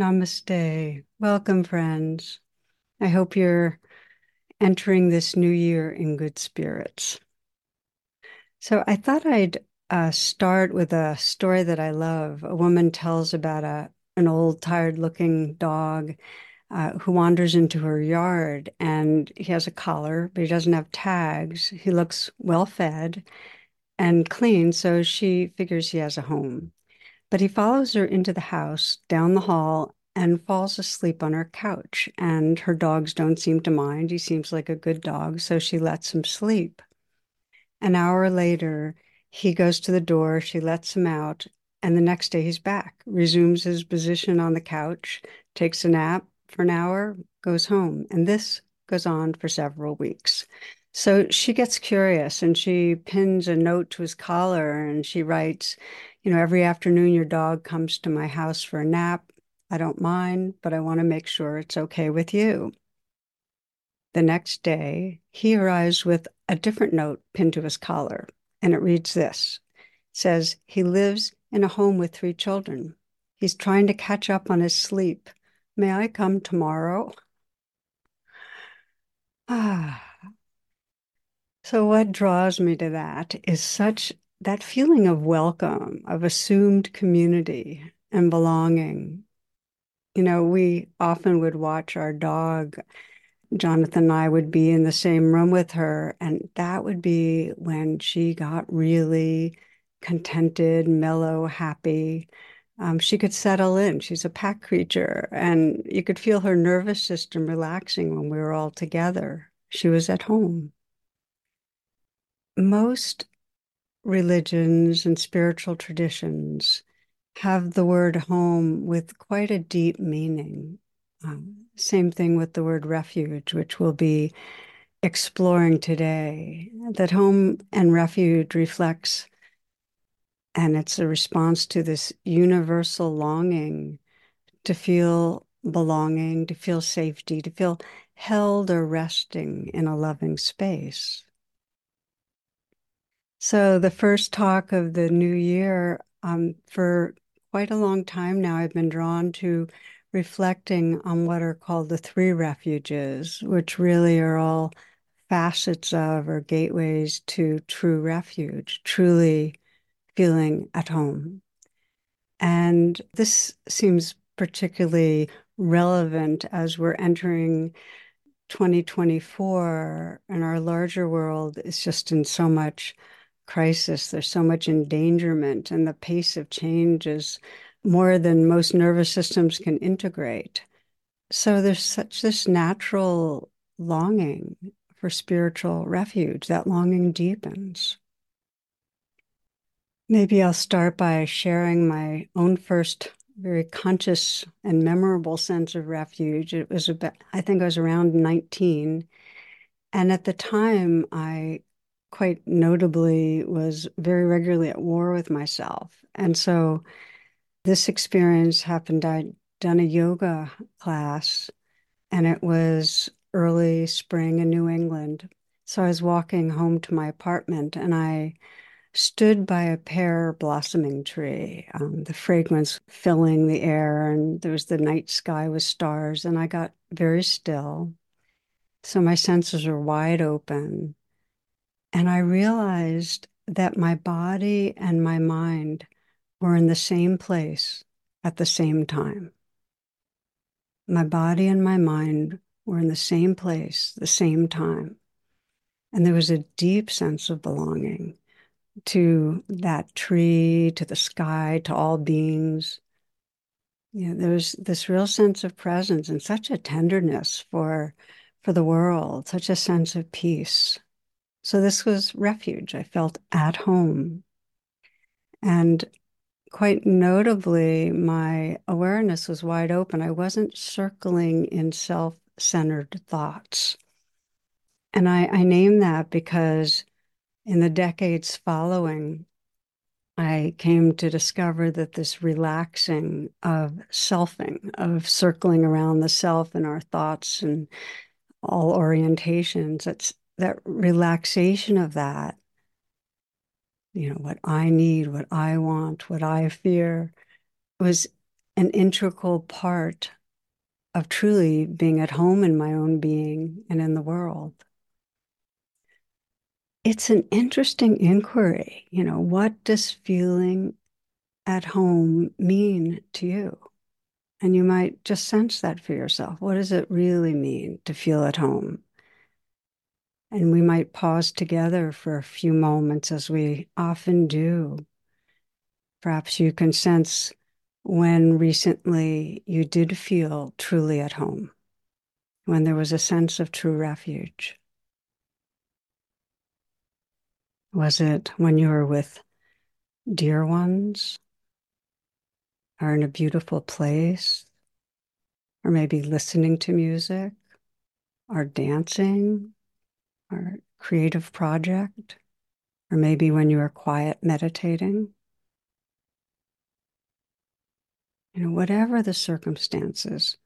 Namaste. Welcome, friends. I hope you're entering this new year in good spirits. So, I thought I'd uh, start with a story that I love. A woman tells about a an old, tired-looking dog uh, who wanders into her yard, and he has a collar, but he doesn't have tags. He looks well fed and clean, so she figures he has a home. But he follows her into the house, down the hall, and falls asleep on her couch. And her dogs don't seem to mind. He seems like a good dog, so she lets him sleep. An hour later, he goes to the door, she lets him out, and the next day he's back, resumes his position on the couch, takes a nap for an hour, goes home. And this goes on for several weeks. So she gets curious and she pins a note to his collar and she writes, you know, every afternoon your dog comes to my house for a nap. I don't mind, but I want to make sure it's okay with you. The next day, he arrives with a different note pinned to his collar, and it reads this. It says he lives in a home with three children. He's trying to catch up on his sleep. May I come tomorrow? Ah. So, what draws me to that is such that feeling of welcome, of assumed community and belonging. You know, we often would watch our dog. Jonathan and I would be in the same room with her, and that would be when she got really contented, mellow, happy. Um, she could settle in. She's a pack creature, and you could feel her nervous system relaxing when we were all together. She was at home. Most religions and spiritual traditions have the word home with quite a deep meaning. Um, same thing with the word refuge, which we'll be exploring today. That home and refuge reflects, and it's a response to this universal longing to feel belonging, to feel safety, to feel held or resting in a loving space. So, the first talk of the new year, um, for quite a long time now, I've been drawn to reflecting on what are called the three refuges, which really are all facets of or gateways to true refuge, truly feeling at home. And this seems particularly relevant as we're entering 2024 and our larger world is just in so much crisis. There's so much endangerment, and the pace of change is more than most nervous systems can integrate. So there's such this natural longing for spiritual refuge. That longing deepens. Maybe I'll start by sharing my own first very conscious and memorable sense of refuge. It was about, I think I was around 19. And at the time, I quite notably was very regularly at war with myself. And so this experience happened. I'd done a yoga class and it was early spring in New England. So I was walking home to my apartment and I stood by a pear blossoming tree, um, the fragrance filling the air, and there was the night sky with stars. And I got very still. So my senses were wide open. And I realized that my body and my mind were in the same place at the same time. My body and my mind were in the same place, the same time. And there was a deep sense of belonging to that tree, to the sky, to all beings. You know, there was this real sense of presence and such a tenderness for, for the world, such a sense of peace. So this was refuge. I felt at home. And quite notably, my awareness was wide open. I wasn't circling in self centered thoughts. And I, I name that because in the decades following, I came to discover that this relaxing of selfing, of circling around the self and our thoughts and all orientations, that's that relaxation of that, you know, what I need, what I want, what I fear, was an integral part of truly being at home in my own being and in the world. It's an interesting inquiry. You know, what does feeling at home mean to you? And you might just sense that for yourself. What does it really mean to feel at home? And we might pause together for a few moments, as we often do. Perhaps you can sense when recently you did feel truly at home, when there was a sense of true refuge? Was it when you were with dear ones, or in a beautiful place, or maybe listening to music, or dancing, or creative project, or maybe when you were quiet meditating? you know, whatever the circumstances,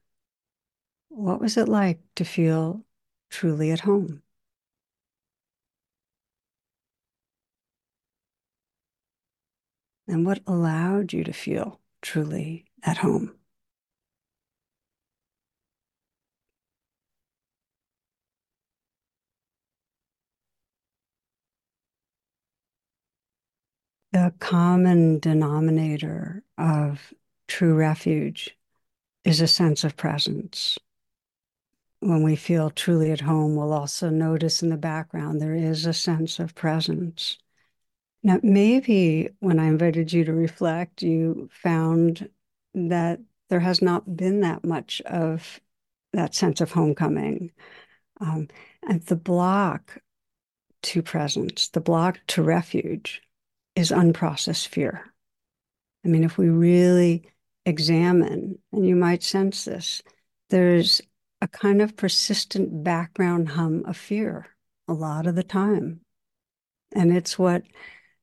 what was it like to feel truly at home? And what allowed you to feel truly at home? The common denominator of true refuge is a sense of presence. When we feel truly at home, we'll also notice in the background there is a sense of presence. Now, maybe when I invited you to reflect, you found that there has not been that much of that sense of homecoming. Um, and the block to presence, the block to refuge, is unprocessed fear. I mean, if we really examine, and you might sense this, there's a kind of persistent background hum of fear a lot of the time. And it's what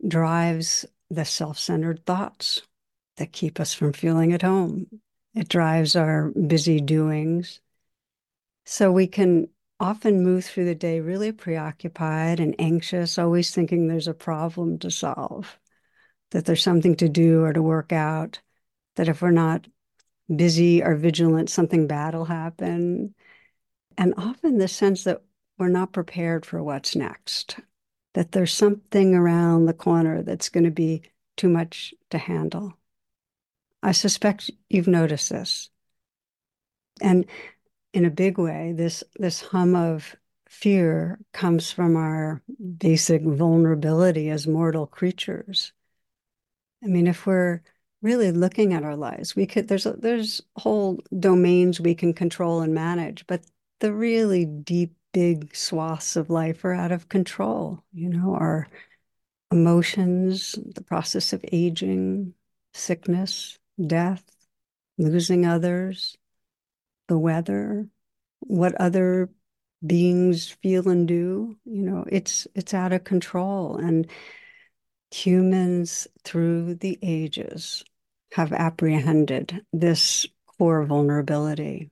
drives the self centered thoughts that keep us from feeling at home. It drives our busy doings. So we can often move through the day really preoccupied and anxious, always thinking there's a problem to solve, that there's something to do or to work out that if we're not busy or vigilant, something bad will happen. And often the sense that we're not prepared for what's next, that there's something around the corner that's going to be too much to handle. I suspect you've noticed this. And in a big way, this, this hum of fear comes from our basic vulnerability as mortal creatures. I mean, if we're really looking at our lives. We could there's there's whole domains we can control and manage, but the really deep, big swaths of life are out of control. You know, our emotions, the process of aging, sickness, death, losing others, the weather, what other beings feel and do. You know, it's it's out of control and humans through the ages have apprehended this core vulnerability.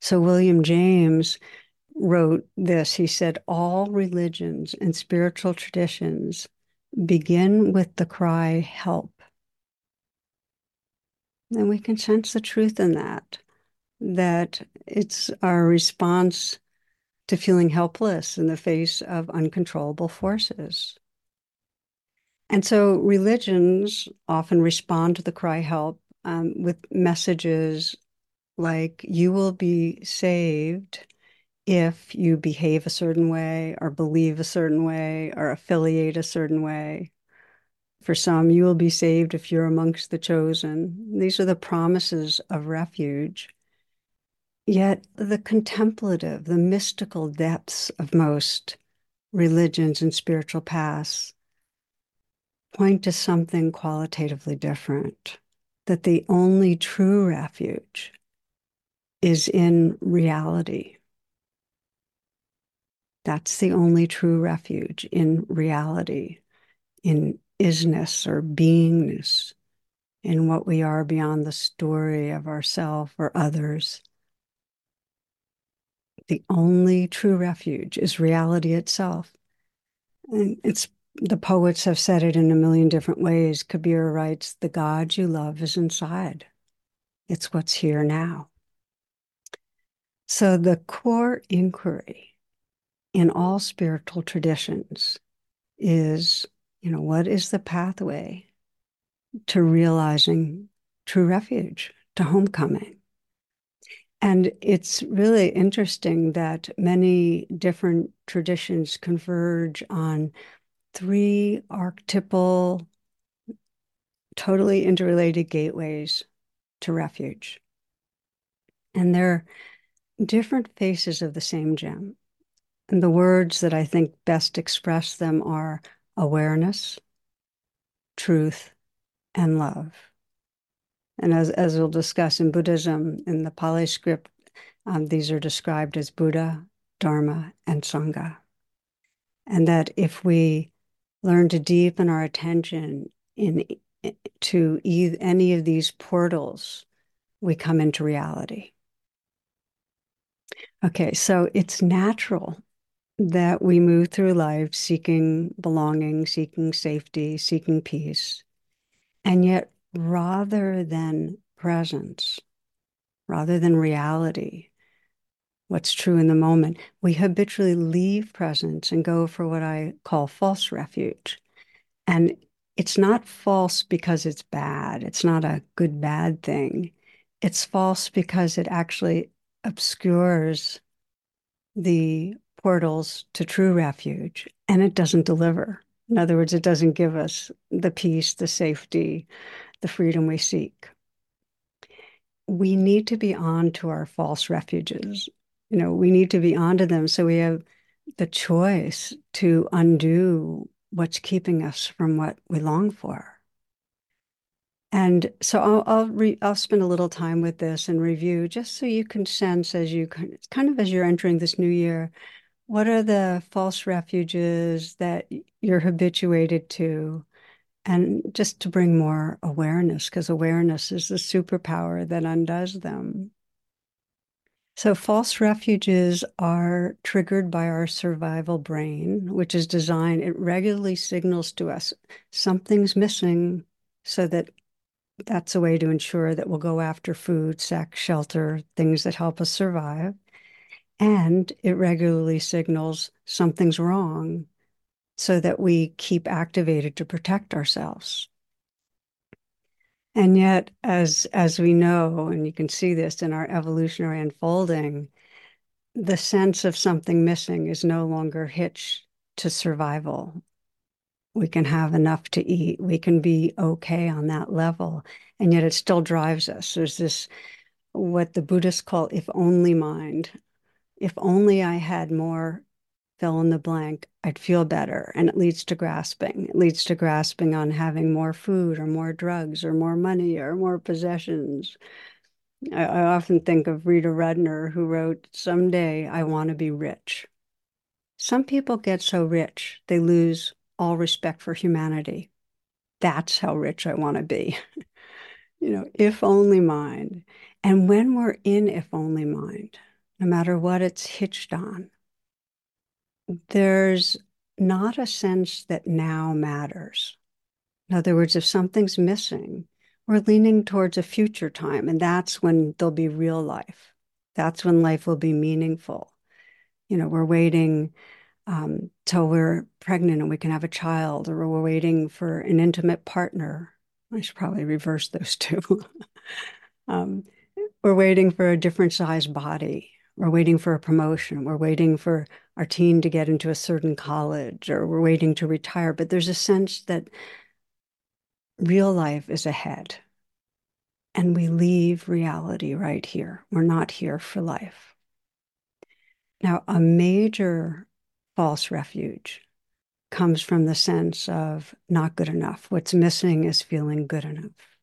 So, William James wrote this he said, All religions and spiritual traditions begin with the cry, Help. And we can sense the truth in that, that it's our response to feeling helpless in the face of uncontrollable forces. And so religions often respond to the cry help um, with messages like, you will be saved if you behave a certain way or believe a certain way or affiliate a certain way. For some, you will be saved if you're amongst the chosen. These are the promises of refuge. Yet the contemplative, the mystical depths of most religions and spiritual paths point to something qualitatively different that the only true refuge is in reality. That's the only true refuge in reality, in isness or beingness, in what we are beyond the story of ourself or others. The only true refuge is reality itself. And it's the poets have said it in a million different ways. Kabir writes, The God you love is inside, it's what's here now. So, the core inquiry in all spiritual traditions is, you know, what is the pathway to realizing true refuge, to homecoming? And it's really interesting that many different traditions converge on three archetypal, totally interrelated gateways to refuge. And they're different faces of the same gem. And the words that I think best express them are awareness, truth, and love. And as, as we'll discuss in Buddhism, in the Pali script, um, these are described as Buddha, Dharma, and Sangha. And that if we learn to deepen our attention in to e- any of these portals, we come into reality. Okay, so it's natural that we move through life seeking belonging, seeking safety, seeking peace. And yet, rather than presence, rather than reality, what's true in the moment, we habitually leave presence and go for what I call false refuge. And it's not false because it's bad, it's not a good bad thing. It's false because it actually obscures the portals to true refuge and it doesn't deliver. In other words, it doesn't give us the peace, the safety, the freedom we seek. We need to be on to our false refuges you know, we need to be onto them so we have the choice to undo what's keeping us from what we long for. And so I'll I'll, re, I'll spend a little time with this and review just so you can sense as you kind of as you're entering this new year, what are the false refuges that you're habituated to, and just to bring more awareness because awareness is the superpower that undoes them. So, false refuges are triggered by our survival brain, which is designed, it regularly signals to us something's missing so that that's a way to ensure that we'll go after food, sex, shelter, things that help us survive. And it regularly signals something's wrong so that we keep activated to protect ourselves. And yet, as as we know, and you can see this in our evolutionary unfolding, the sense of something missing is no longer hitched to survival. We can have enough to eat. We can be okay on that level. And yet it still drives us. There's this, what the Buddhists call if only mind. If only I had more fill in the blank, I'd feel better. And it leads to grasping. It leads to grasping on having more food or more drugs or more money or more possessions. I, I often think of Rita Rudner, who wrote, Someday I want to be rich. Some people get so rich, they lose all respect for humanity. That's how rich I want to be. you know, if only mind. And when we're in if only mind, no matter what it's hitched on, there's not a sense that now matters. In other words, if something's missing, we're leaning towards a future time, and that's when there'll be real life. That's when life will be meaningful. You know, we're waiting um, till we're pregnant and we can have a child, or we're waiting for an intimate partner. I should probably reverse those two. um, we're waiting for a different size body. We're waiting for a promotion. We're waiting for our teen to get into a certain college or we're waiting to retire. But there's a sense that real life is ahead. And we leave reality right here. We're not here for life. Now, a major false refuge comes from the sense of not good enough. What's missing is feeling good enough.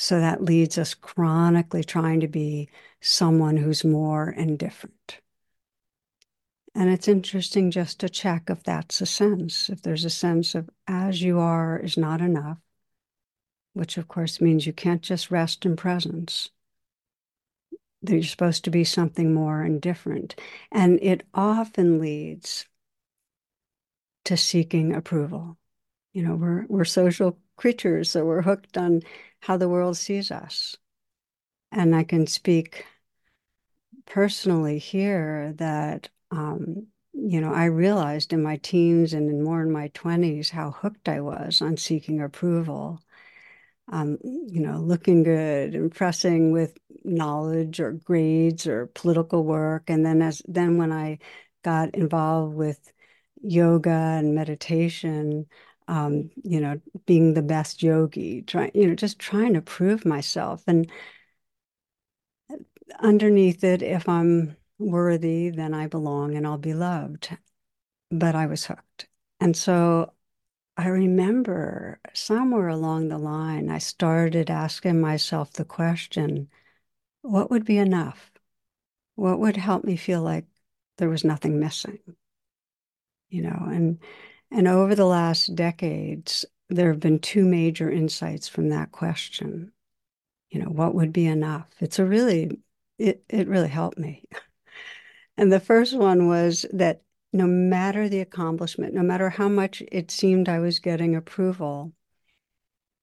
So that leads us chronically trying to be someone who's more and different. And it's interesting just to check if that's a sense, if there's a sense of as you are is not enough, which of course means you can't just rest in presence. You're supposed to be something more and different. And it often leads to seeking approval. You know, we're we're social creatures, that we're hooked on how the world sees us. And I can speak personally here that um, you know, I realized in my teens and more in my 20s how hooked I was on seeking approval. Um, you know, looking good, impressing with knowledge or grades or political work. And then as then when I got involved with yoga and meditation, um, you know, being the best yogi, trying, you know, just trying to prove myself. And underneath it, if I'm worthy, then I belong and I'll be loved. But I was hooked. And so I remember somewhere along the line, I started asking myself the question what would be enough? What would help me feel like there was nothing missing? You know, and and over the last decades, there have been two major insights from that question. You know, what would be enough? It's a really, it, it really helped me. And the first one was that no matter the accomplishment, no matter how much it seemed I was getting approval,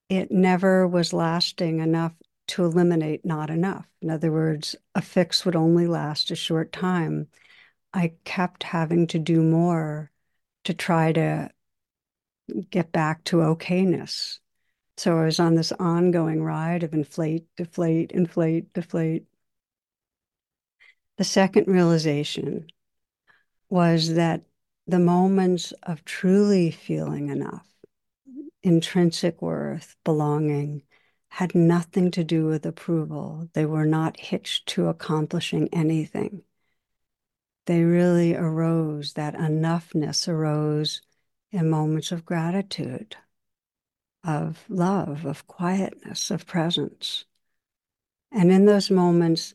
it never was lasting enough to eliminate not enough. In other words, a fix would only last a short time. I kept having to do more to try to get back to okayness. So I was on this ongoing ride of inflate, deflate, inflate, deflate. The second realization was that the moments of truly feeling enough, intrinsic worth, belonging, had nothing to do with approval. They were not hitched to accomplishing anything. They really arose, that enoughness arose in moments of gratitude, of love, of quietness, of presence. And in those moments,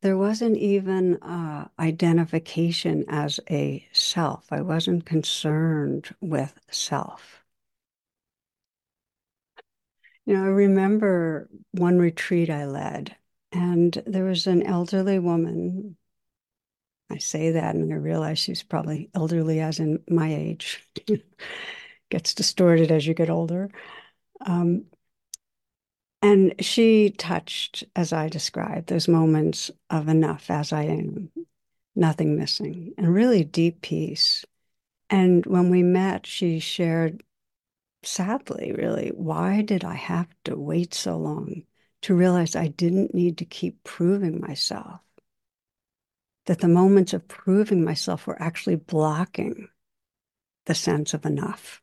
there wasn't even uh, identification as a self. I wasn't concerned with self. You know, I remember one retreat I led, and there was an elderly woman. I say that, and I realize she's probably elderly as in my age. Gets distorted as you get older. Um, and she touched, as I described, those moments of enough as I am, nothing missing, and really deep peace. And when we met, she shared, sadly, really, why did I have to wait so long to realize I didn't need to keep proving myself? That the moments of proving myself were actually blocking the sense of enough.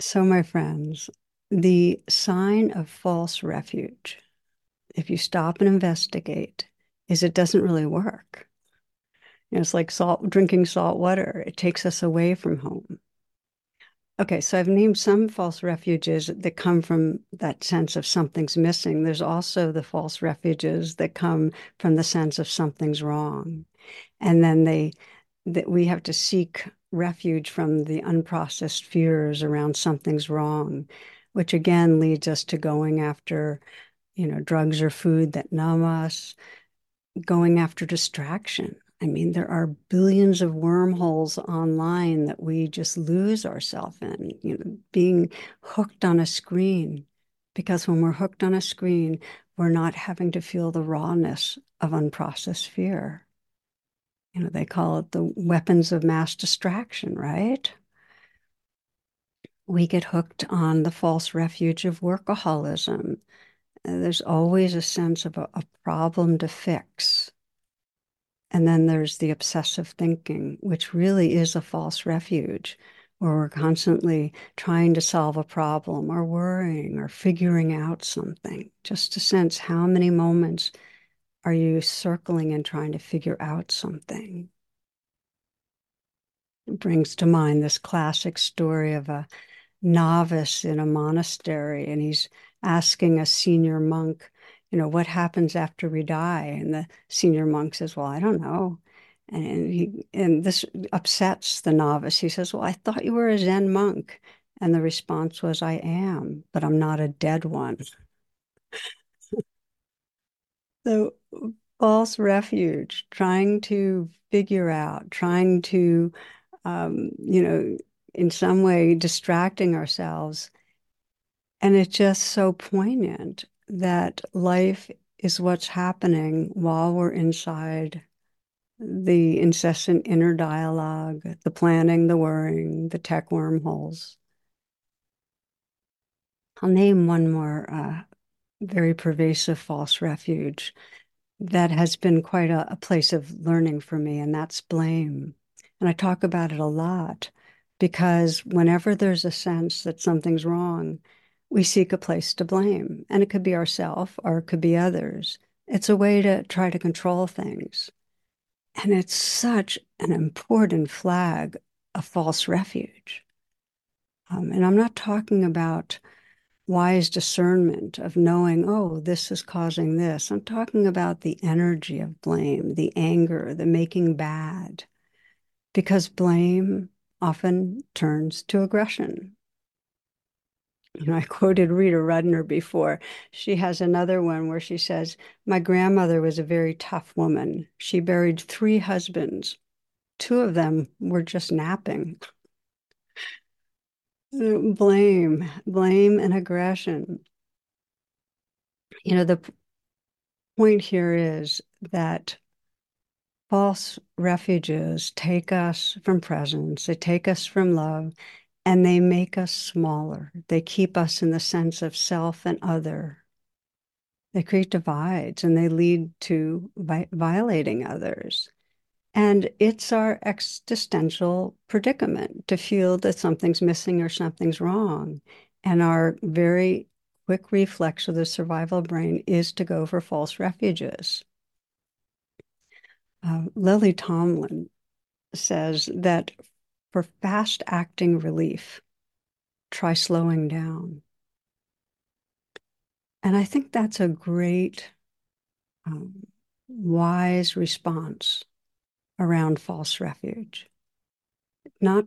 So, my friends, the sign of false refuge, if you stop and investigate, is it doesn't really work. You know, it's like salt, drinking salt water. It takes us away from home. Okay, so I've named some false refuges that come from that sense of something's missing. There's also the false refuges that come from the sense of something's wrong. And then they that we have to seek refuge from the unprocessed fears around something's wrong, which again leads us to going after, you know, drugs or food that numb us, going after distraction. I mean, there are billions of wormholes online that we just lose ourselves in, you know, being hooked on a screen. Because when we're hooked on a screen, we're not having to feel the rawness of unprocessed fear you know, they call it the weapons of mass distraction, right? We get hooked on the false refuge of workaholism. There's always a sense of a, a problem to fix. And then there's the obsessive thinking, which really is a false refuge, where we're constantly trying to solve a problem or worrying or figuring out something, just to sense how many moments are you circling and trying to figure out something? It brings to mind this classic story of a novice in a monastery, and he's asking a senior monk, you know, what happens after we die? And the senior monk says, Well, I don't know. And he and this upsets the novice. He says, Well, I thought you were a Zen monk. And the response was, I am, but I'm not a dead one. so false refuge, trying to figure out, trying to, um, you know, in some way distracting ourselves. And it's just so poignant that life is what's happening while we're inside the incessant inner dialogue, the planning, the worrying, the tech wormholes. I'll name one more uh, very pervasive false refuge that has been quite a, a place of learning for me, and that's blame. And I talk about it a lot because whenever there's a sense that something's wrong, we seek a place to blame. And it could be ourselves or it could be others. It's a way to try to control things. And it's such an important flag of false refuge. Um, and I'm not talking about wise discernment of knowing, oh, this is causing this. I'm talking about the energy of blame, the anger, the making bad, because blame often turns to aggression. You know, I quoted Rita Rudner before. She has another one where she says, My grandmother was a very tough woman. She buried three husbands. Two of them were just napping mm, blame, blame and aggression. You know, the point here is that false refuges take us from presence, they take us from love, and they make us smaller. They keep us in the sense of self and other. They create divides and they lead to vi- violating others. And it's our existential predicament to feel that something's missing or something's wrong. And our very quick reflex of the survival brain is to go for false refuges. Uh, Lily Tomlin says that for fast acting relief, try slowing down. And I think that's a great, um, wise response around false refuge. Not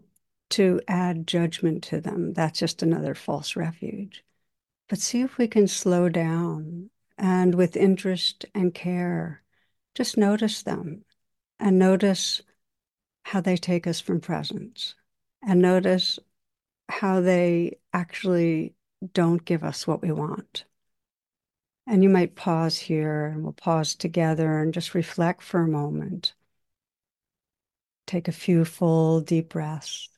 to add judgment to them, that's just another false refuge. But see if we can slow down and with interest and care, just notice them and notice how they take us from presence and notice how they actually don't give us what we want. And you might pause here and we'll pause together and just reflect for a moment Take a few full deep breaths.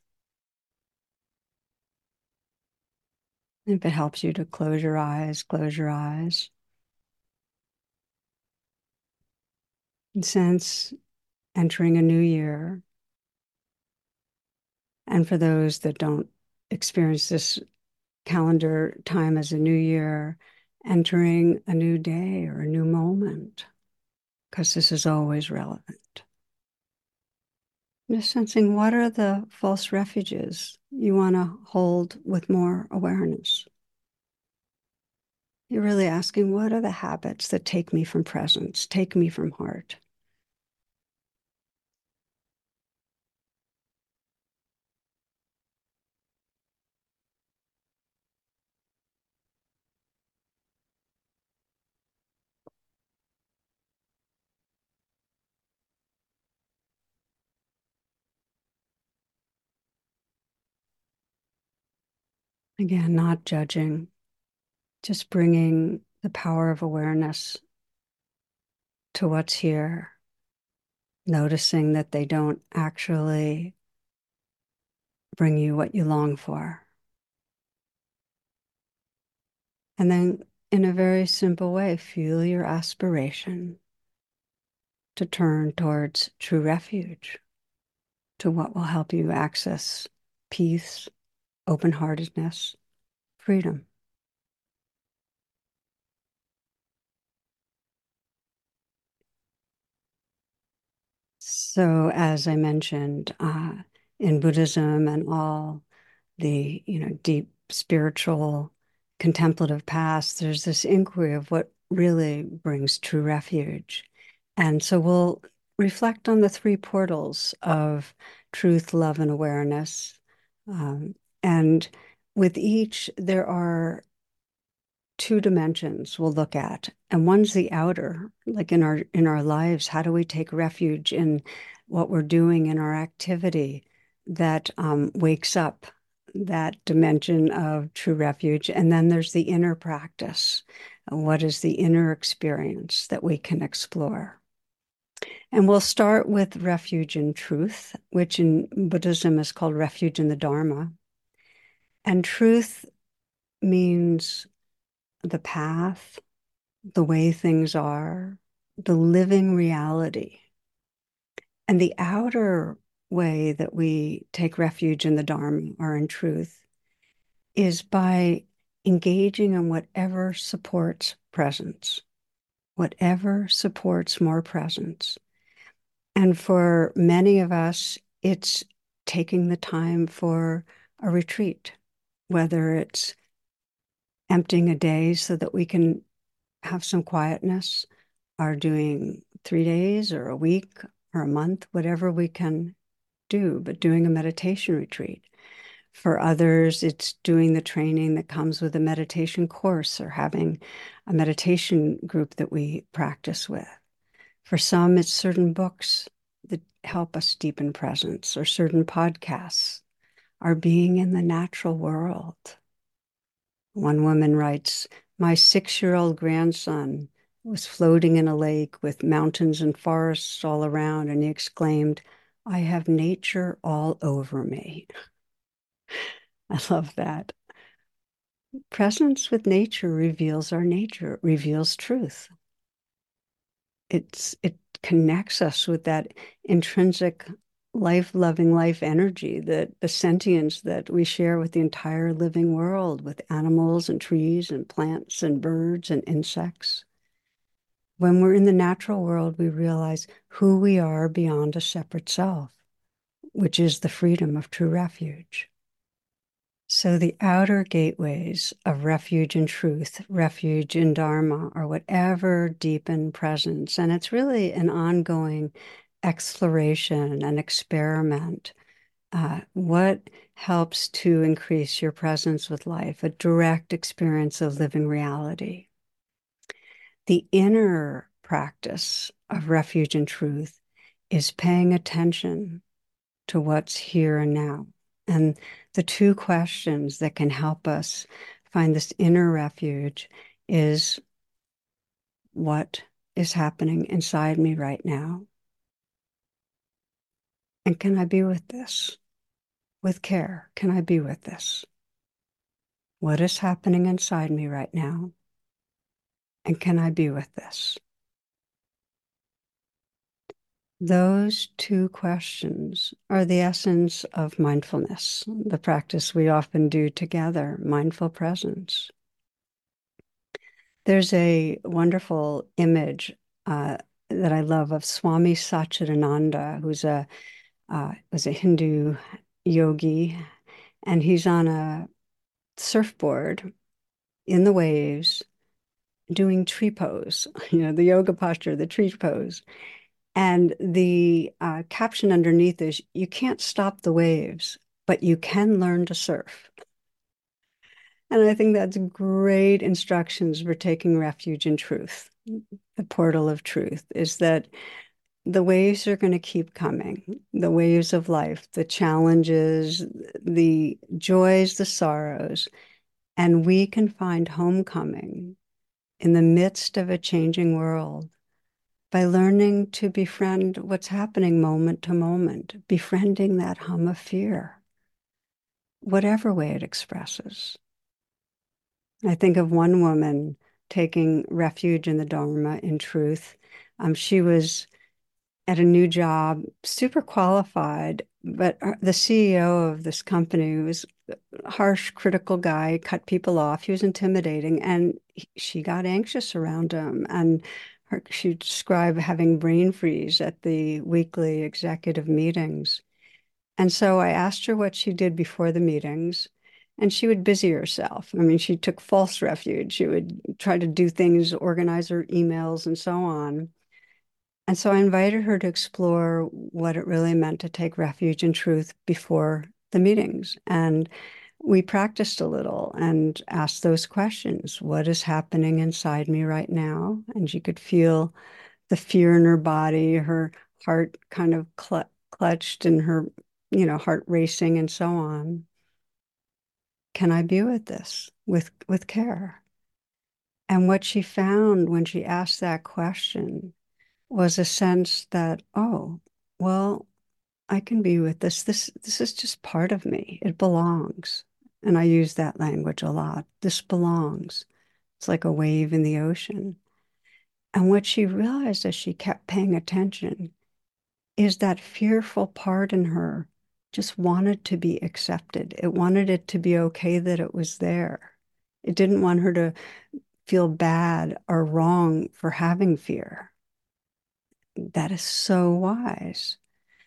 If it helps you to close your eyes, close your eyes. And sense entering a new year. And for those that don't experience this calendar time as a new year, entering a new day or a new moment, because this is always relevant. Just sensing what are the false refuges you want to hold with more awareness. You're really asking, what are the habits that take me from presence, take me from heart? Again, not judging, just bringing the power of awareness to what's here, noticing that they don't actually bring you what you long for. And then, in a very simple way, feel your aspiration to turn towards true refuge, to what will help you access peace open heartedness, freedom. So, as I mentioned, uh, in Buddhism and all the, you know, deep spiritual contemplative paths, there's this inquiry of what really brings true refuge. And so we'll reflect on the three portals of truth, love, and awareness. Um, and with each, there are two dimensions we'll look at. And one's the outer like in our in our lives how do we take refuge in what we're doing in our activity that um, wakes up that dimension of true refuge? And then there's the inner practice. What is the inner experience that we can explore? And we'll start with refuge in truth which in buddhism is called refuge in the dharma and truth means the path, the way things are, the living reality. And the outer way that we take refuge in the Dharma or in truth is by engaging in whatever supports presence, whatever supports more presence. And for many of us, it's taking the time for a retreat, whether it's emptying a day so that we can have some quietness, or doing three days or a week or a month, whatever we can do, but doing a meditation retreat. For others, it's doing the training that comes with a meditation course or having a meditation group that we practice with. For some, it's certain books that help us deepen presence or certain podcasts, our being in the natural world one woman writes My six year old grandson was floating in a lake with mountains and forests all around, and he exclaimed, I have nature all over me. I love that. Presence with nature reveals our nature, it reveals truth. It's it connects us with that intrinsic life loving life energy that the sentience that we share with the entire living world with animals and trees and plants and birds and insects. When we're in the natural world we realize who we are beyond a separate self which is the freedom of true refuge. So the outer gateways of refuge in truth refuge in dharma or whatever deepen presence. And it's really an ongoing exploration and experiment. Uh, what helps to increase your presence with life, a direct experience of living reality. The inner practice of refuge and truth is paying attention to what's here and now. And the two questions that can help us find this inner refuge is what is happening inside me right now? And can I be with this? With care, can I be with this? What is happening inside me right now? And can I be with this? Those two questions are the essence of mindfulness, the practice we often do together, mindful presence. There's a wonderful image uh, that I love of Swami Satchidananda, who's a uh, was a Hindu yogi, and he's on a surfboard in the waves doing tree pose, you know, the yoga posture, the tree pose. And the uh, caption underneath is You can't stop the waves, but you can learn to surf. And I think that's great instructions for taking refuge in truth. The portal of truth is that the waves are going to keep coming the waves of life, the challenges, the joys, the sorrows. And we can find homecoming in the midst of a changing world by learning to befriend what's happening moment to moment, befriending that hum of fear, whatever way it expresses. I think of one woman taking refuge in the Dharma in truth. Um, she was at a new job, super qualified, but uh, the CEO of this company was a harsh, critical guy, cut people off. He was intimidating, and she got anxious around him. And her, she described having brain freeze at the weekly executive meetings. And so I asked her what she did before the meetings, and she would busy herself. I mean, she took false refuge. She would try to do things, organize her emails, and so on. And so I invited her to explore what it really meant to take refuge in truth before the meetings. And we practiced a little and asked those questions What is happening inside me right now? And she could feel the fear in her body, her heart kind of cl- clutched and her, you know, heart racing and so on. Can I be with this with, with care? And what she found when she asked that question was a sense that, oh, well, I can be with this. This this is just part of me. It belongs. And I use that language a lot. This belongs. It's like a wave in the ocean. And what she realized as she kept paying attention is that fearful part in her just wanted to be accepted. It wanted it to be okay that it was there. It didn't want her to feel bad or wrong for having fear that is so wise.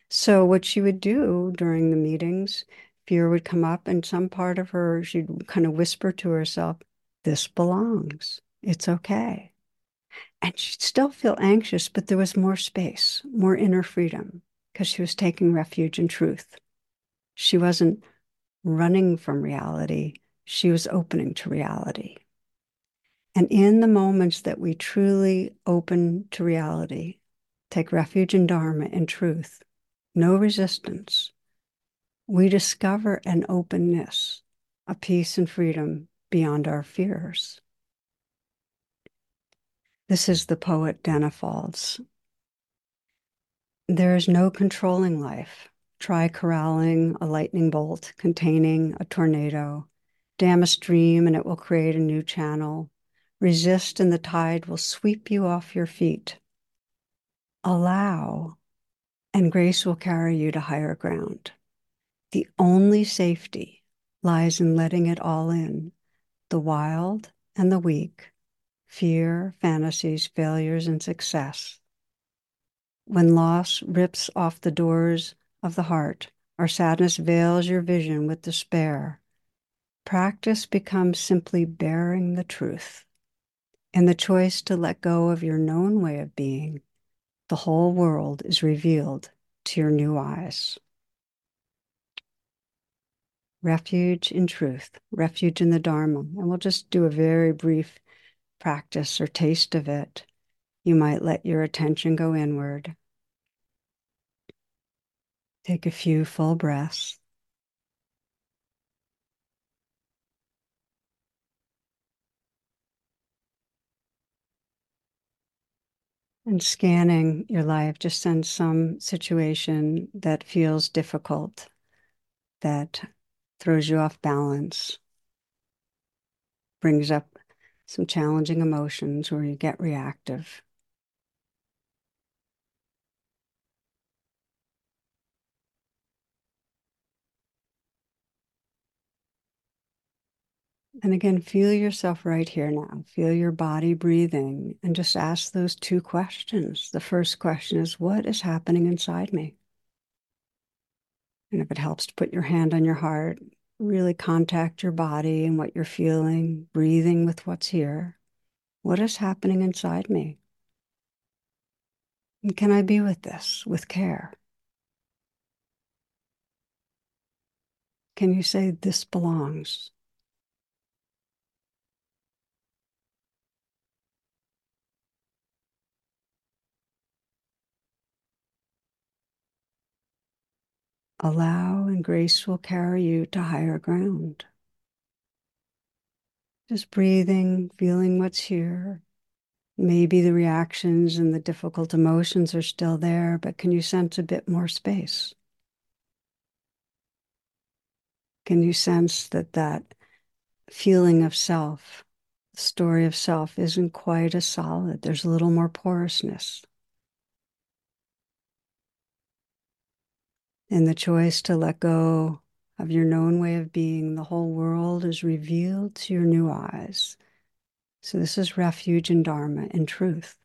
So, what she would do during the meetings, fear would come up, and some part of her, she'd kind of whisper to herself, This belongs. It's okay. And she'd still feel anxious, but there was more space, more inner freedom, because she was taking refuge in truth. She wasn't running from reality, she was opening to reality. And in the moments that we truly open to reality, take refuge in Dharma and truth, no resistance, we discover an openness, a peace and freedom beyond our fears. This is the poet Danna Faulds. There is no controlling life. Try corralling a lightning bolt containing a tornado. Dam a stream and it will create a new channel. Resist and the tide will sweep you off your feet allow, and grace will carry you to higher ground. The only safety lies in letting it all in the wild and the weak, fear, fantasies, failures, and success. When loss rips off the doors of the heart, or sadness veils your vision with despair, practice becomes simply bearing the truth and the choice to let go of your known way of being the whole world is revealed to your new eyes. Refuge in truth, refuge in the Dharma. And we'll just do a very brief practice or taste of it. You might let your attention go inward. Take a few full breaths. And scanning your life, just send some situation that feels difficult, that throws you off balance, brings up some challenging emotions where you get reactive. And again, feel yourself right here now. Feel your body breathing and just ask those two questions. The first question is What is happening inside me? And if it helps to put your hand on your heart, really contact your body and what you're feeling, breathing with what's here. What is happening inside me? And can I be with this with care? Can you say, This belongs? Allow and grace will carry you to higher ground. Just breathing, feeling what's here. Maybe the reactions and the difficult emotions are still there, but can you sense a bit more space? Can you sense that that feeling of self, the story of self, isn't quite as solid? There's a little more porousness. In the choice to let go of your known way of being, the whole world is revealed to your new eyes. So, this is refuge in Dharma, in truth.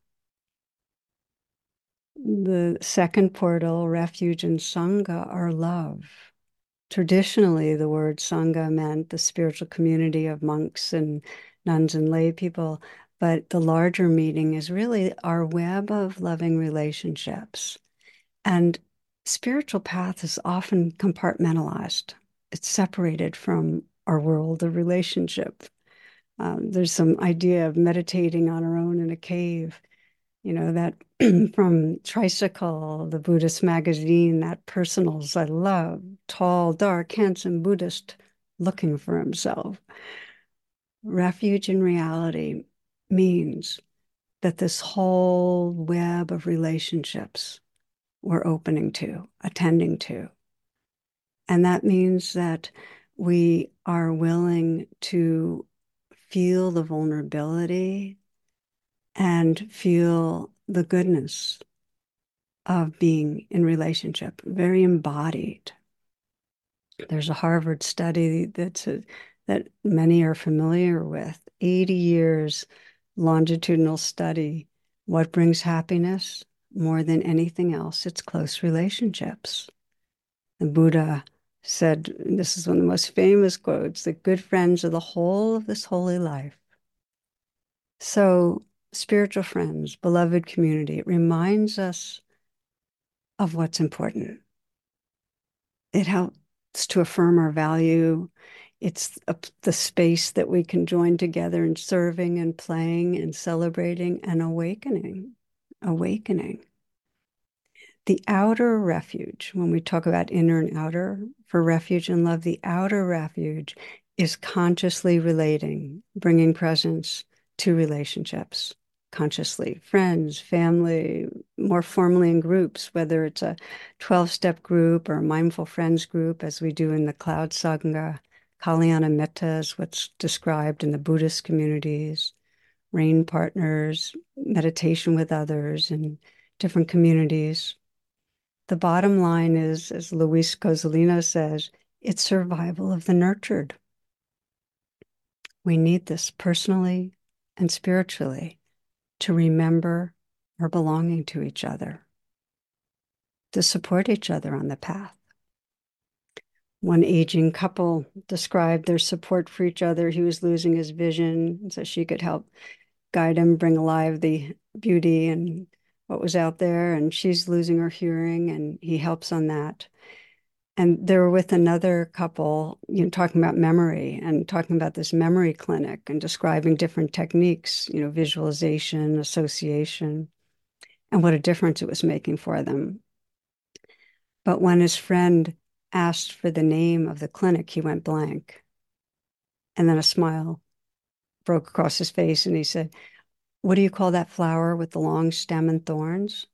The second portal, refuge and Sangha, are love. Traditionally, the word Sangha meant the spiritual community of monks and nuns and lay people, but the larger meaning is really our web of loving relationships. And spiritual path is often compartmentalized, it's separated from our world of relationship. Um, there's some idea of meditating on our own in a cave. You know, that from Tricycle, the Buddhist magazine, that personals I love, tall, dark, handsome Buddhist looking for himself. Refuge in reality means that this whole web of relationships we're opening to, attending to. And that means that we are willing to feel the vulnerability and feel the goodness of being in relationship, very embodied. There's a Harvard study that's a, that many are familiar with 80 years longitudinal study. What brings happiness more than anything else? It's close relationships. The Buddha said, this is one of the most famous quotes, that good friends are the whole of this holy life. So, spiritual friends, beloved community, it reminds us of what's important. It helps to affirm our value. It's a, the space that we can join together in serving and playing and celebrating and awakening. Awakening the outer refuge, when we talk about inner and outer for refuge and love, the outer refuge is consciously relating, bringing presence to relationships consciously friends, family, more formally in groups, whether it's a 12 step group or a mindful friends group, as we do in the Cloud Sangha. Kalyana Mitta is what's described in the Buddhist communities, RAIN partners, meditation with others in different communities. The bottom line is, as Louis Cozolino says, it's survival of the nurtured. We need this personally and spiritually to remember our belonging to each other, to support each other on the path. One aging couple described their support for each other. He was losing his vision, so she could help guide him, bring alive the beauty and what was out there, and she's losing her hearing, and he helps on that. And they were with another couple, you know, talking about memory and talking about this memory clinic and describing different techniques, you know, visualization, association, and what a difference it was making for them. But when his friend asked for the name of the clinic, he went blank. And then a smile broke across his face, and he said, what do you call that flower with the long stem and thorns?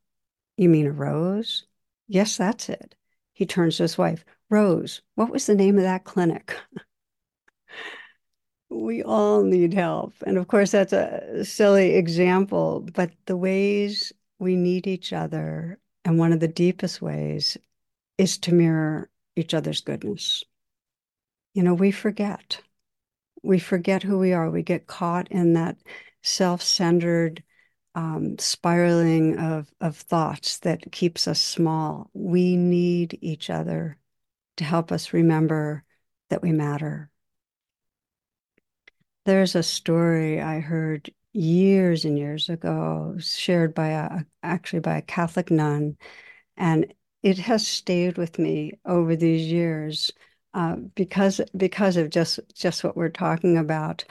You mean a rose? Yes, that's it. He turns to his wife. Rose, what was the name of that clinic? we all need help. And of course, that's a silly example, but the ways we need each other, and one of the deepest ways is to mirror each other's goodness. You know, we forget. We forget who we are. We get caught in that self-centered um, spiraling of, of thoughts that keeps us small. We need each other to help us remember that we matter. There's a story I heard years and years ago, shared by a actually by a Catholic nun, and it has stayed with me over these years uh, because because of just just what we're talking about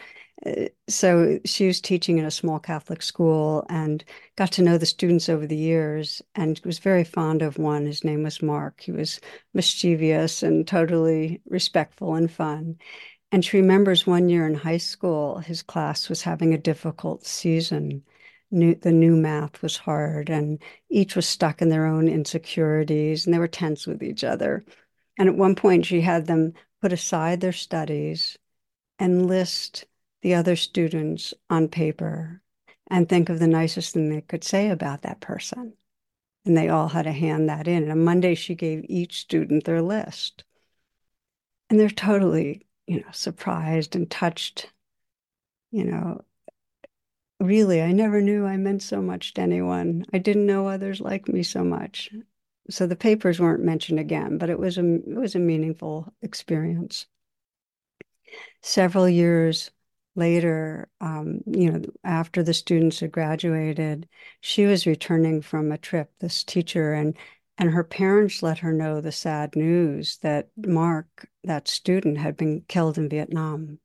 so she was teaching in a small Catholic school and got to know the students over the years and was very fond of one. His name was Mark. He was mischievous and totally respectful and fun. And she remembers one year in high school, his class was having a difficult season. New, the new math was hard, and each was stuck in their own insecurities, and they were tense with each other. And at one point, she had them put aside their studies and list the other students on paper and think of the nicest thing they could say about that person. And they all had to hand that in. And on Monday, she gave each student their list. And they're totally, you know, surprised and touched, you know, really, I never knew I meant so much to anyone. I didn't know others liked me so much. So the papers weren't mentioned again, but it was a it was a meaningful experience. Several years later, um, you know, after the students had graduated, she was returning from a trip, this teacher, and and her parents let her know the sad news that Mark, that student, had been killed in Vietnam.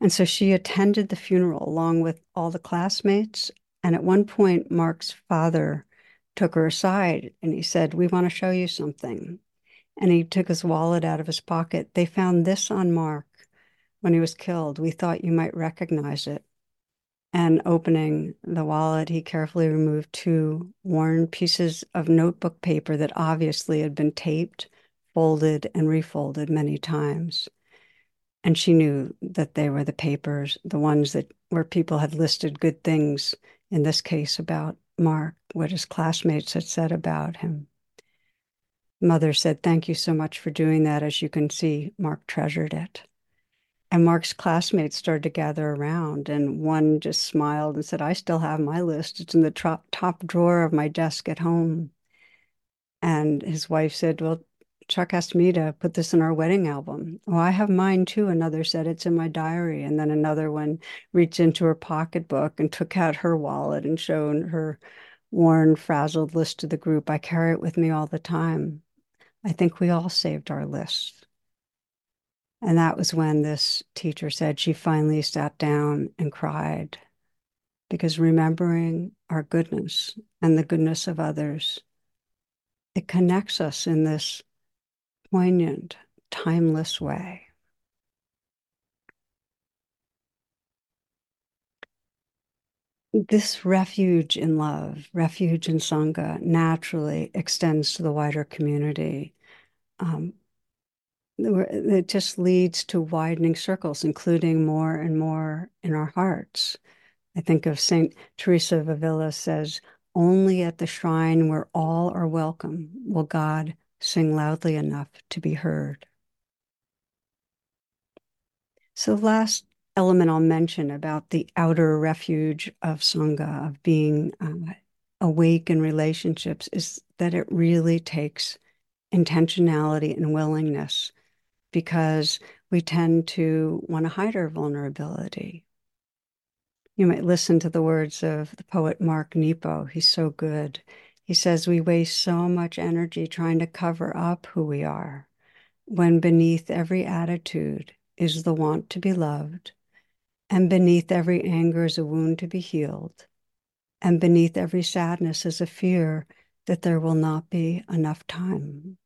And so she attended the funeral along with all the classmates. And at one point, Mark's father took her aside and he said, We want to show you something. And he took his wallet out of his pocket. They found this on Mark when he was killed. We thought you might recognize it. And opening the wallet, he carefully removed two worn pieces of notebook paper that obviously had been taped, folded, and refolded many times. And she knew that they were the papers, the ones that where people had listed good things, in this case about Mark, what his classmates had said about him. Mother said, Thank you so much for doing that. As you can see, Mark treasured it. And Mark's classmates started to gather around, and one just smiled and said, I still have my list. It's in the top, top drawer of my desk at home. And his wife said, Well, Chuck asked me to put this in our wedding album. Oh, I have mine too. Another said it's in my diary. And then another one reached into her pocketbook and took out her wallet and showed her worn, frazzled list to the group. I carry it with me all the time. I think we all saved our list. And that was when this teacher said she finally sat down and cried because remembering our goodness and the goodness of others, it connects us in this poignant, timeless way. This refuge in love, refuge in Sangha, naturally extends to the wider community. Um, it just leads to widening circles, including more and more in our hearts. I think of St. Teresa of Avila says, only at the shrine where all are welcome will God sing loudly enough to be heard. So, last element I'll mention about the outer refuge of Sangha, of being uh, awake in relationships, is that it really takes intentionality and willingness because we tend to want to hide our vulnerability. You might listen to the words of the poet Mark Nepo. He's so good. He says we waste so much energy trying to cover up who we are, when beneath every attitude is the want to be loved, and beneath every anger is a wound to be healed, and beneath every sadness is a fear that there will not be enough time.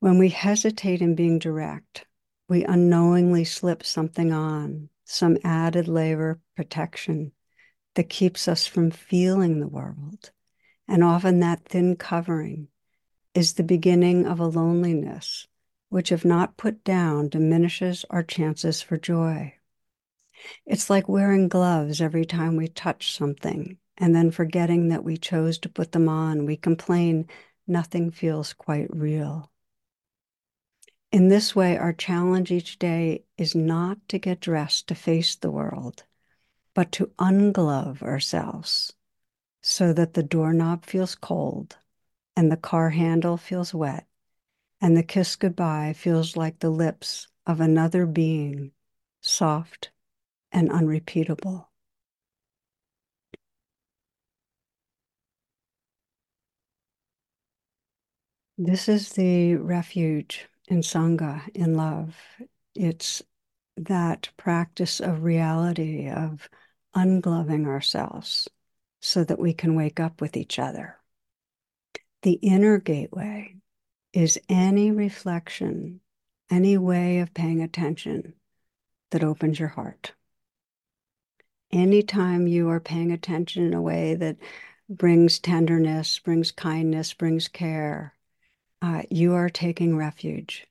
When we hesitate in being direct, we unknowingly slip something on, some added layer of protection that keeps us from feeling the world and often that thin covering is the beginning of a loneliness, which, if not put down, diminishes our chances for joy. It's like wearing gloves every time we touch something and then forgetting that we chose to put them on. We complain nothing feels quite real. In this way, our challenge each day is not to get dressed to face the world, but to unglove ourselves so that the doorknob feels cold and the car handle feels wet and the kiss goodbye feels like the lips of another being, soft and unrepeatable. This is the refuge in Sangha, in love. It's that practice of reality, of ungloving ourselves so that we can wake up with each other. The inner gateway is any reflection, any way of paying attention that opens your heart. Anytime you are paying attention in a way that brings tenderness, brings kindness, brings care, uh, you are taking refuge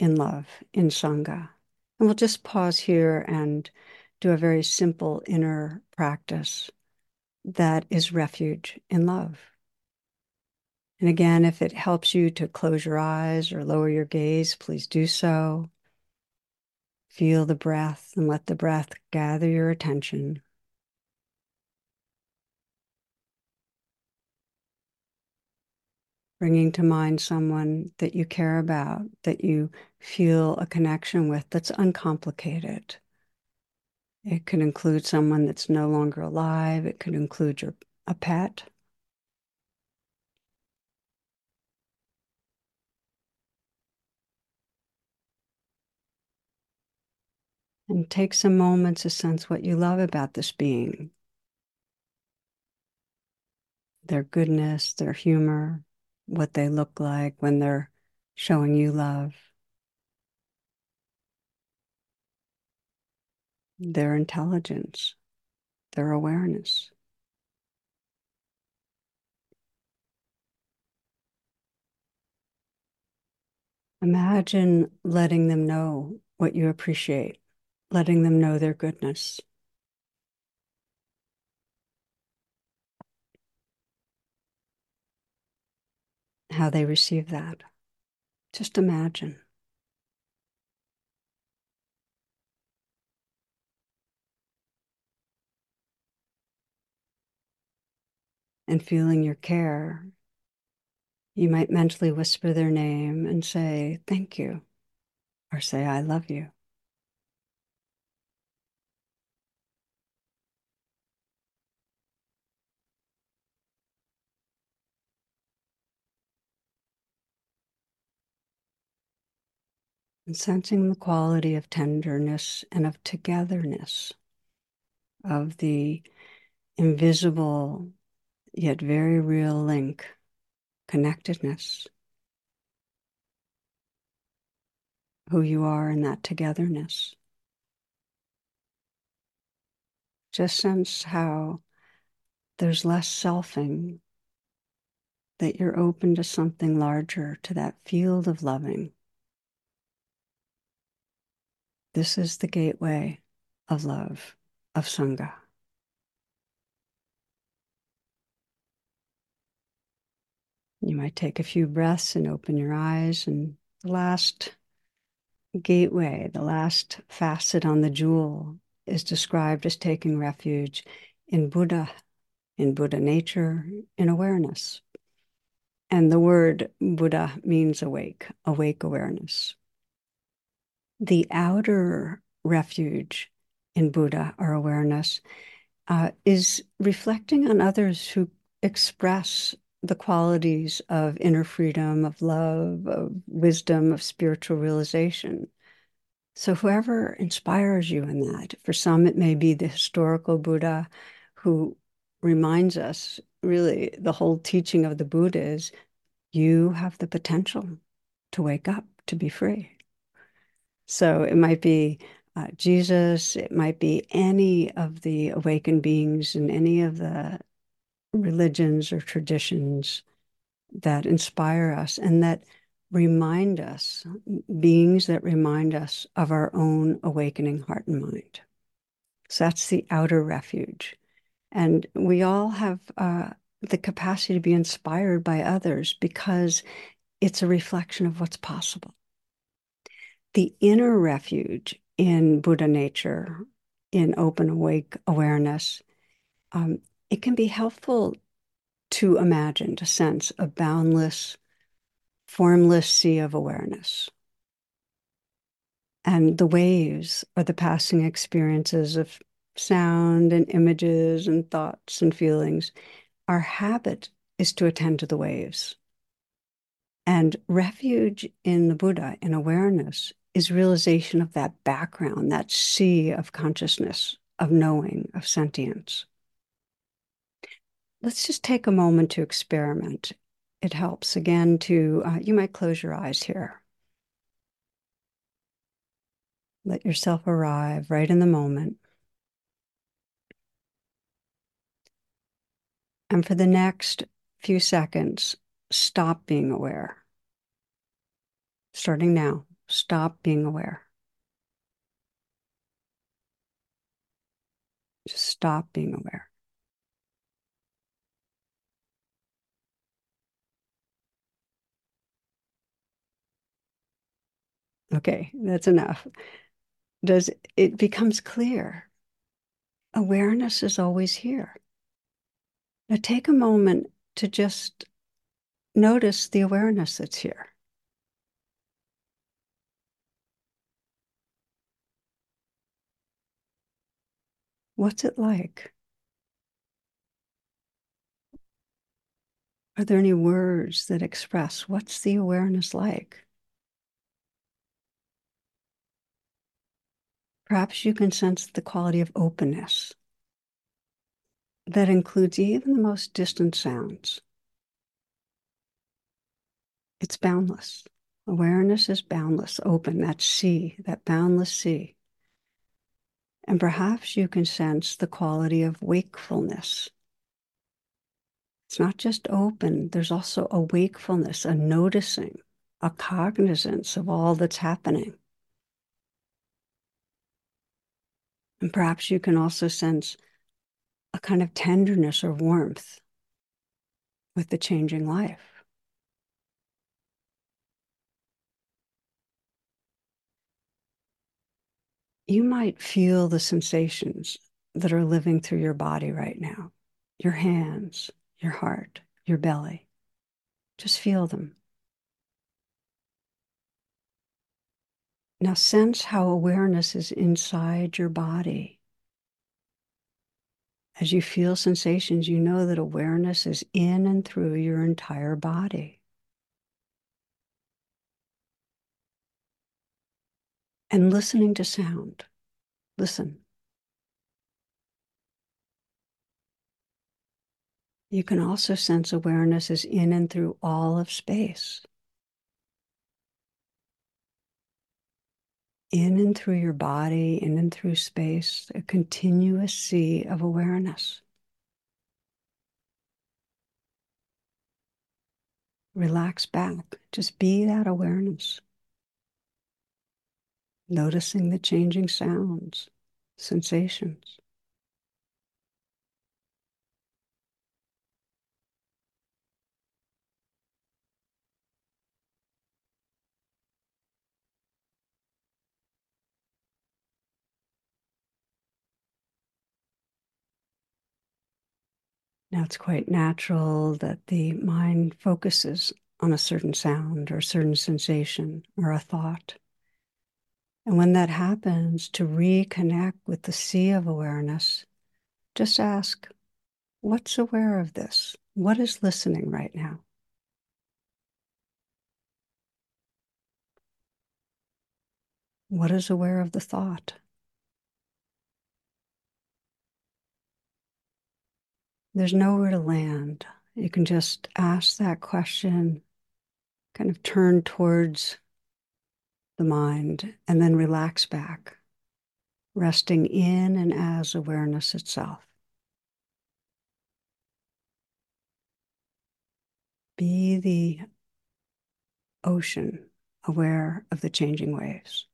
in love, in Sangha. And we'll just pause here and do a very simple inner practice that is refuge in love. And again, if it helps you to close your eyes or lower your gaze, please do so. Feel the breath and let the breath gather your attention. Bringing to mind someone that you care about, that you feel a connection with that's uncomplicated. It could include someone that's no longer alive. It could include your a pet. And take some moments to sense what you love about this being their goodness, their humor, what they look like when they're showing you love, their intelligence, their awareness. Imagine letting them know what you appreciate, letting them know their goodness. How they receive that. Just imagine. And feeling your care you might mentally whisper their name and say, Thank you, or say, I love you. And sensing the quality of tenderness and of togetherness, of the invisible yet very real link connectedness, who you are in that togetherness. Just sense how there's less selfing, that you're open to something larger, to that field of loving. This is the gateway of love, of Sangha. You might take a few breaths and open your eyes. And the last gateway, the last facet on the jewel, is described as taking refuge in Buddha, in Buddha nature, in awareness. And the word Buddha means awake, awake awareness. The outer refuge in Buddha or awareness uh, is reflecting on others who express the qualities of inner freedom, of love, of wisdom, of spiritual realization. So, whoever inspires you in that, for some, it may be the historical Buddha who reminds us really the whole teaching of the Buddha is you have the potential to wake up, to be free. So, it might be uh, Jesus, it might be any of the awakened beings in any of the religions or traditions that inspire us and that remind us, beings that remind us of our own awakening heart and mind. So that's the outer refuge. And we all have uh, the capacity to be inspired by others because it's a reflection of what's possible. The inner refuge in Buddha nature, in open awake awareness, um, it can be helpful to imagine, to sense a boundless, formless sea of awareness. And the waves are the passing experiences of sound and images and thoughts and feelings. Our habit is to attend to the waves. And refuge in the Buddha, in awareness, is realization of that background, that sea of consciousness, of knowing, of sentience let's just take a moment to experiment. It helps again to, uh, you might close your eyes here. Let yourself arrive right in the moment. And for the next few seconds, stop being aware. Starting now, stop being aware. Just stop being aware. Okay, that's enough. Does it becomes clear? Awareness is always here. Now take a moment to just notice the awareness that's here. What's it like? Are there any words that express what's the awareness like? Perhaps you can sense the quality of openness that includes even the most distant sounds. It's boundless. Awareness is boundless, open, that sea, that boundless sea. And perhaps you can sense the quality of wakefulness. It's not just open, there's also a wakefulness, a noticing, a cognizance of all that's happening. And perhaps you can also sense a kind of tenderness or warmth with the changing life. You might feel the sensations that are living through your body right now your hands, your heart, your belly. Just feel them. Now sense how awareness is inside your body. As you feel sensations, you know that awareness is in and through your entire body. And listening to sound. Listen. You can also sense awareness is in and through all of space. In and through your body, in and through space, a continuous sea of awareness. Relax back. Just be that awareness. Noticing the changing sounds, sensations. Now, it's quite natural that the mind focuses on a certain sound or a certain sensation or a thought. And when that happens, to reconnect with the sea of awareness, just ask, what's aware of this? What is listening right now? What is aware of the thought? There's nowhere to land. You can just ask that question, kind of turn towards the mind, and then relax back, resting in and as awareness itself. Be the ocean aware of the changing waves.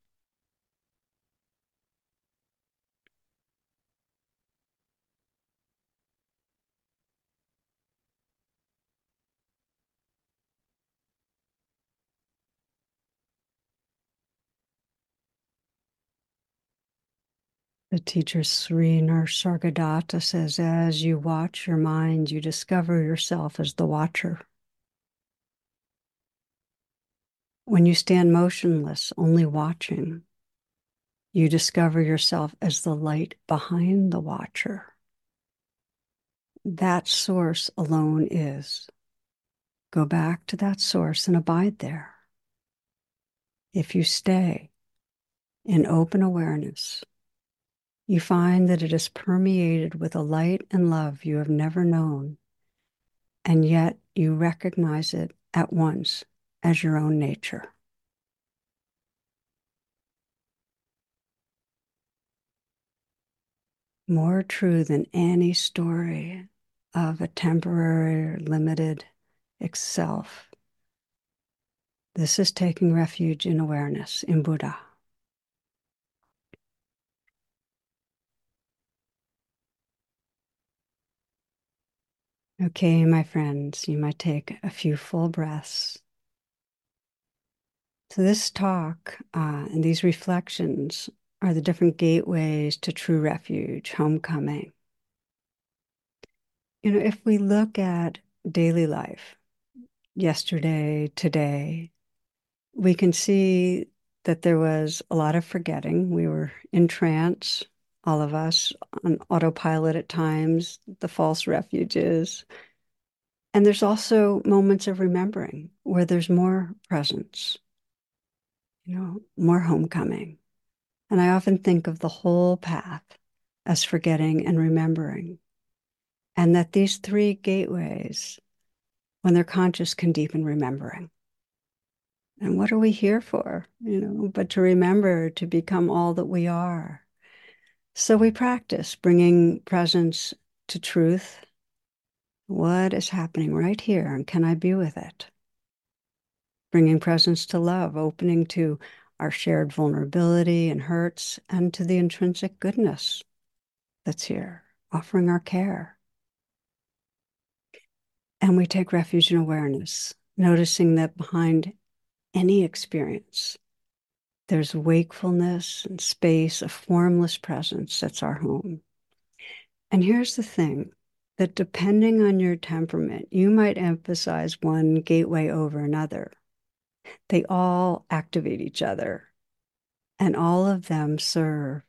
The teacher Sri Nisargadatta says, as you watch your mind, you discover yourself as the watcher. When you stand motionless, only watching, you discover yourself as the light behind the watcher. That source alone is. Go back to that source and abide there. If you stay in open awareness, you find that it is permeated with a light and love you have never known, and yet you recognize it at once as your own nature. More true than any story of a temporary or limited self. This is taking refuge in awareness, in Buddha. Okay, my friends, you might take a few full breaths. So, this talk uh, and these reflections are the different gateways to true refuge, homecoming. You know, if we look at daily life, yesterday, today, we can see that there was a lot of forgetting. We were in trance, all of us, on autopilot at times, the false refuges. And there's also moments of remembering where there's more presence, you know, more homecoming. And I often think of the whole path as forgetting and remembering. And that these three gateways, when they're conscious, can deepen remembering. And what are we here for? You know, but to remember to become all that we are. So we practice bringing presence to truth. What is happening right here? And can I be with it? Bringing presence to love, opening to our shared vulnerability and hurts, and to the intrinsic goodness that's here, offering our care. And we take refuge in awareness, noticing that behind any experience, there's wakefulness and space, a formless presence that's our home. And here's the thing that depending on your temperament, you might emphasize one gateway over another. They all activate each other, and all of them serve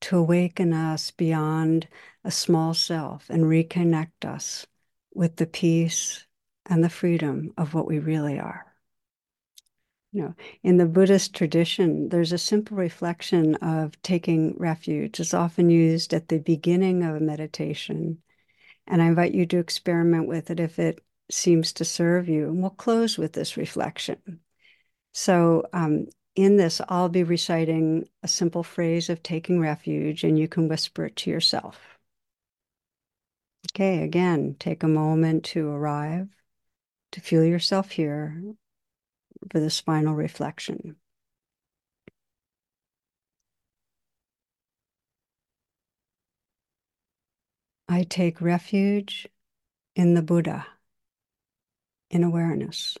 to awaken us beyond a small self and reconnect us with the peace and the freedom of what we really are. You know, in the Buddhist tradition, there's a simple reflection of taking refuge. It's often used at the beginning of a meditation. And I invite you to experiment with it if it seems to serve you. And we'll close with this reflection. So, um, in this, I'll be reciting a simple phrase of taking refuge, and you can whisper it to yourself. Okay, again, take a moment to arrive, to feel yourself here for this final reflection. I take refuge in the Buddha, in awareness.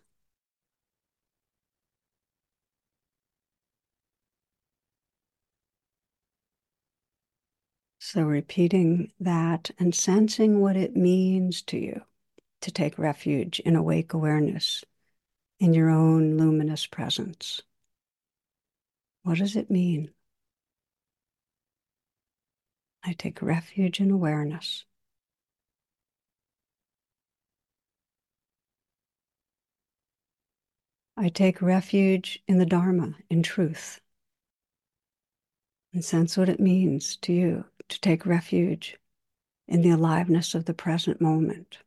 So, repeating that and sensing what it means to you to take refuge in awake awareness in your own luminous presence. What does it mean? I take refuge in awareness. I take refuge in the Dharma, in truth, and sense what it means to you to take refuge in the aliveness of the present moment.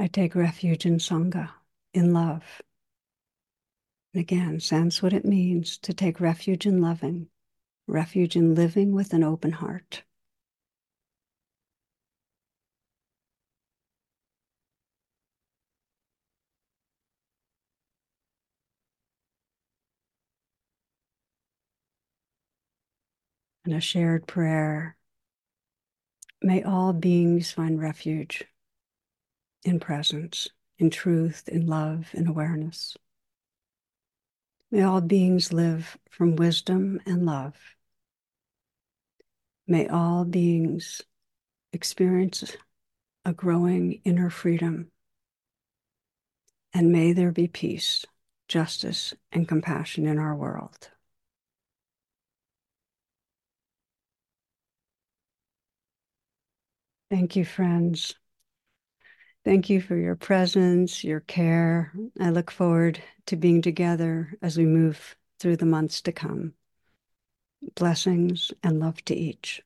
I take refuge in Sangha, in love. And again, sense what it means to take refuge in loving, refuge in living with an open heart. and a shared prayer. May all beings find refuge in presence, in truth, in love, in awareness. May all beings live from wisdom and love. May all beings experience a growing inner freedom. And may there be peace, justice, and compassion in our world. Thank you, friends. Thank you for your presence, your care. I look forward to being together as we move through the months to come. Blessings and love to each.